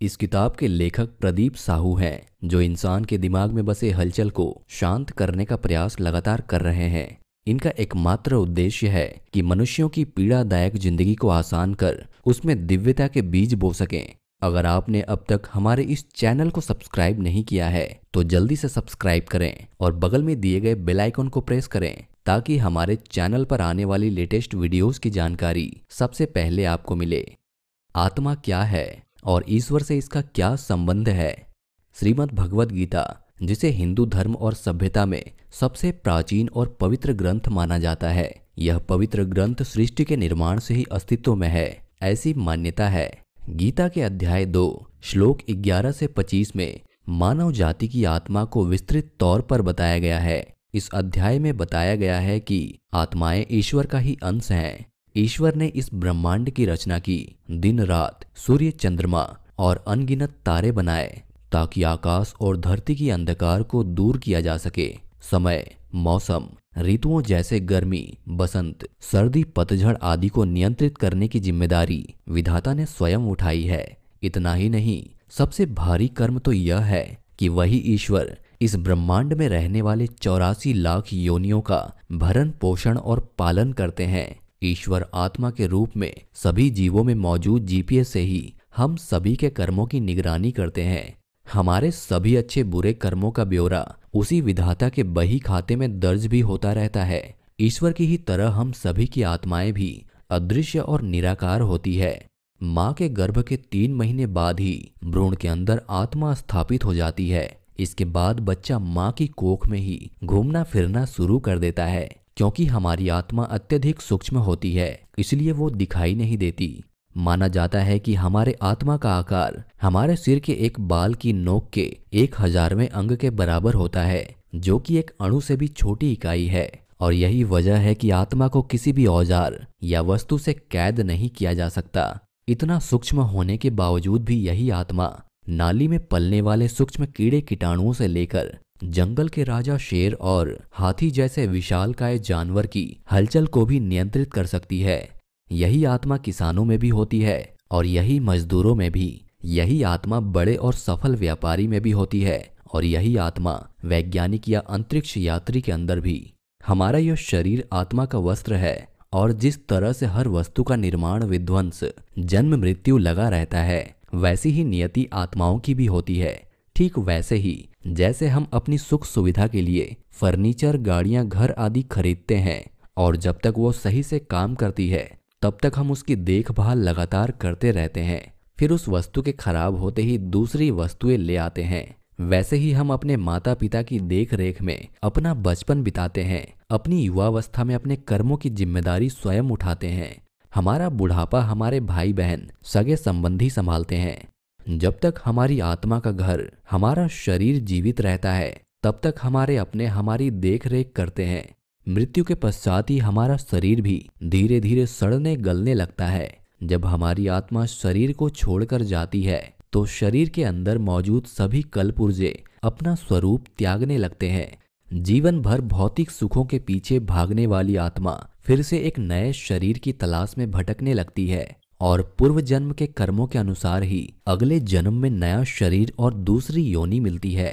इस किताब के लेखक प्रदीप साहू हैं, जो इंसान के दिमाग में बसे हलचल को शांत करने का प्रयास लगातार कर रहे हैं। इनका एकमात्र उद्देश्य है कि मनुष्यों की पीड़ादायक ज़िंदगी को आसान कर उसमें दिव्यता के बीज बो सकें। अगर आपने अब तक हमारे इस चैनल को सब्सक्राइब नहीं किया है तो जल्दी से सब्सक्राइब करें और बगल में दिए गए बेल आइकन को प्रेस करें, ताकि हमारे चैनल पर आने वाली लेटेस्ट वीडियोस की जानकारी सबसे पहले आपको मिले। आत्मा क्या है? और ईश्वर से इसका क्या संबंध है? श्रीमद् भगवद गीता, जिसे हिंदू धर्म और सभ्यता में सबसे प्राचीन और पवित्र ग्रंथ माना जाता है, यह पवित्र ग्रंथ सृष्टि के निर्माण से ही अस्तित्व में है, ऐसी मान्यता है। गीता के अध्याय दो, श्लोक 11 से 25 में मानव जाति की आत्मा को विस्तृत तौर पर बताया गया है। इस अध्याय में बताया गया है कि आत्माएँ ईश्वर का ही अंश हैं। ईश्वर ने इस ब्रह्मांड की रचना की। दिन रात सूर्य चंद्रमा और अनगिनत तारे बनाए ताकि आकाश और धरती की अंधकार को दूर किया जा सके। समय, मौसम, ऋतुओं जैसे गर्मी, बसंत, सर्दी, पतझड़ आदि को नियंत्रित करने की ज़िम्मेदारी विधाता ने स्वयं उठाई है। इतना ही नहीं, सबसे भारी कर्म तो यह है कि वही ईश्वर इस ब्रह्मांड में रहने वाले चौरासी लाख योनियों का भरण पोषण और पालन करते हैं। ईश्वर आत्मा के रूप में सभी जीवों में मौजूद जीपीएस से ही हम सभी के कर्मों की निगरानी करते हैं। हमारे सभी अच्छे बुरे कर्मों का ब्यौरा उसी विधाता के बही खाते में दर्ज भी होता रहता है। ईश्वर की ही तरह हम सभी की आत्माएँ भी अदृश्य और निराकार होती है। माँ के गर्भ के तीन महीने बाद ही भ्रूण के अंदर आत्मा स्थापित हो जाती है। इसके बाद बच्चा माँ की कोख में ही घूमना फिरना शुरू कर देता है। क्योंकि हमारी आत्मा अत्यधिक सूक्ष्म होती है, इसलिए वो दिखाई नहीं देती। माना जाता है कि हमारे आत्मा का आकार हमारे सिर के एक बाल की नोक के एक हजारवें अंग के बराबर होता है, जो कि एक अणु से भी छोटी इकाई है, और यही वजह है कि आत्मा को किसी भी औज़ार या वस्तु से कैद नहीं किया जा सकता। इतना सूक्ष्म होने के बावजूद भी यही आत्मा नाली में पलने वाले सूक्ष्म कीड़े कीटाणुओं से लेकर जंगल के राजा शेर और हाथी जैसे विशालकाय जानवर की हलचल को भी नियंत्रित कर सकती है। यही आत्मा किसानों में भी होती है और यही मजदूरों में भी। यही आत्मा बड़े और सफल व्यापारी में भी होती है और यही आत्मा वैज्ञानिक या अंतरिक्ष यात्री के अंदर भी। हमारा यह शरीर आत्मा का वस्त्र है और जिस तरह से हर वस्तु का निर्माण विध्वंस, जन्म मृत्यु लगा रहता है, वैसी ही नियति आत्माओं की भी होती है। ठीक वैसे ही जैसे हम अपनी सुख सुविधा के लिए फर्नीचर, गाड़ियाँ, घर आदि खरीदते हैं और जब तक वो सही से काम करती है, तब तक हम उसकी देखभाल लगातार करते रहते हैं। फिर उस वस्तु के खराब होते ही दूसरी वस्तुएँ ले आते हैं। वैसे ही हम अपने माता पिता की देख रेख में अपना बचपन बिताते हैं, अपनी युवावस्था में अपने कर्मों की ज़िम्मेदारी स्वयं उठाते हैं। हमारा बुढ़ापा हमारे भाई बहन सगे संबंधी संभालते हैं। जब तक हमारी आत्मा का घर, हमारा शरीर जीवित रहता है, तब तक हमारे अपने, हमारी देख रेख करते हैं। मृत्यु के पश्चात ही हमारा शरीर भी धीरे धीरे सड़ने, गलने लगता है। जब हमारी आत्मा शरीर को छोड़कर जाती है तो शरीर के अंदर मौजूद सभी कलपुर्जे अपना स्वरूप त्यागने लगते हैं। जीवन भर भौतिक सुखों के पीछे भागने वाली आत्मा फिर से एक नए शरीर की तलाश में भटकने लगती है। और पूर्व जन्म के कर्मों के अनुसार ही अगले जन्म में नया शरीर और दूसरी योनि मिलती है।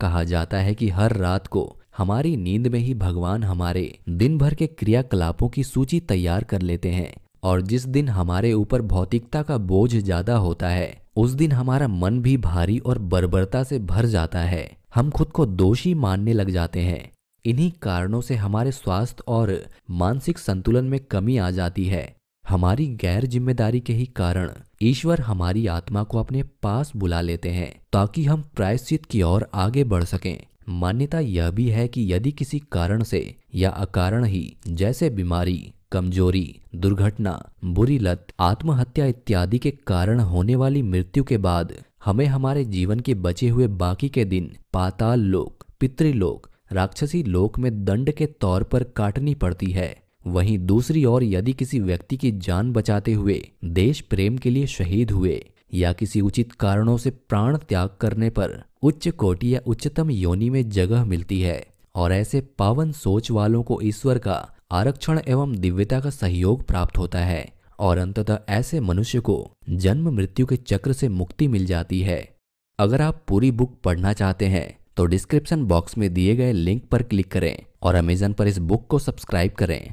कहा जाता है कि हर रात को हमारी नींद में ही भगवान हमारे दिन भर के क्रियाकलापों की सूची तैयार कर लेते हैं और जिस दिन हमारे ऊपर भौतिकता का बोझ ज़्यादा होता है, उस दिन हमारा मन भी भारी और बर्बरता से भर जाता है। हम खुद को दोषी मानने लग जाते हैं। इन्हीं कारणों से हमारे स्वास्थ्य और मानसिक संतुलन में कमी आ जाती है। हमारी गैर ज़िम्मेदारी के ही कारण ईश्वर हमारी आत्मा को अपने पास बुला लेते हैं, ताकि हम प्रायश्चित की ओर आगे बढ़ सकें। मान्यता यह भी है कि यदि किसी कारण से या अकारण ही, जैसे बीमारी, कमज़ोरी, दुर्घटना, बुरी लत, आत्महत्या इत्यादि के कारण होने वाली मृत्यु के बाद हमें हमारे जीवन के बचे हुए बाकी के दिन, पाताल लोक, पितृलोक, राक्षसी लोक में दंड के तौर पर काटनी पड़ती है। वहीं दूसरी ओर यदि किसी व्यक्ति की जान बचाते हुए देश प्रेम के लिए शहीद हुए या किसी उचित कारणों से प्राण त्याग करने पर उच्च कोटि या उच्चतम योनि में जगह मिलती है और ऐसे पावन सोच वालों को ईश्वर का आरक्षण एवं दिव्यता का सहयोग प्राप्त होता है और अंततः ऐसे मनुष्य को जन्म मृत्यु के चक्र से मुक्ति मिल जाती है। अगर आप पूरी बुक पढ़ना चाहते हैं तो डिस्क्रिप्शन बॉक्स में दिए गए लिंक पर क्लिक करें और अमेजन पर इस बुक को सब्सक्राइब करें।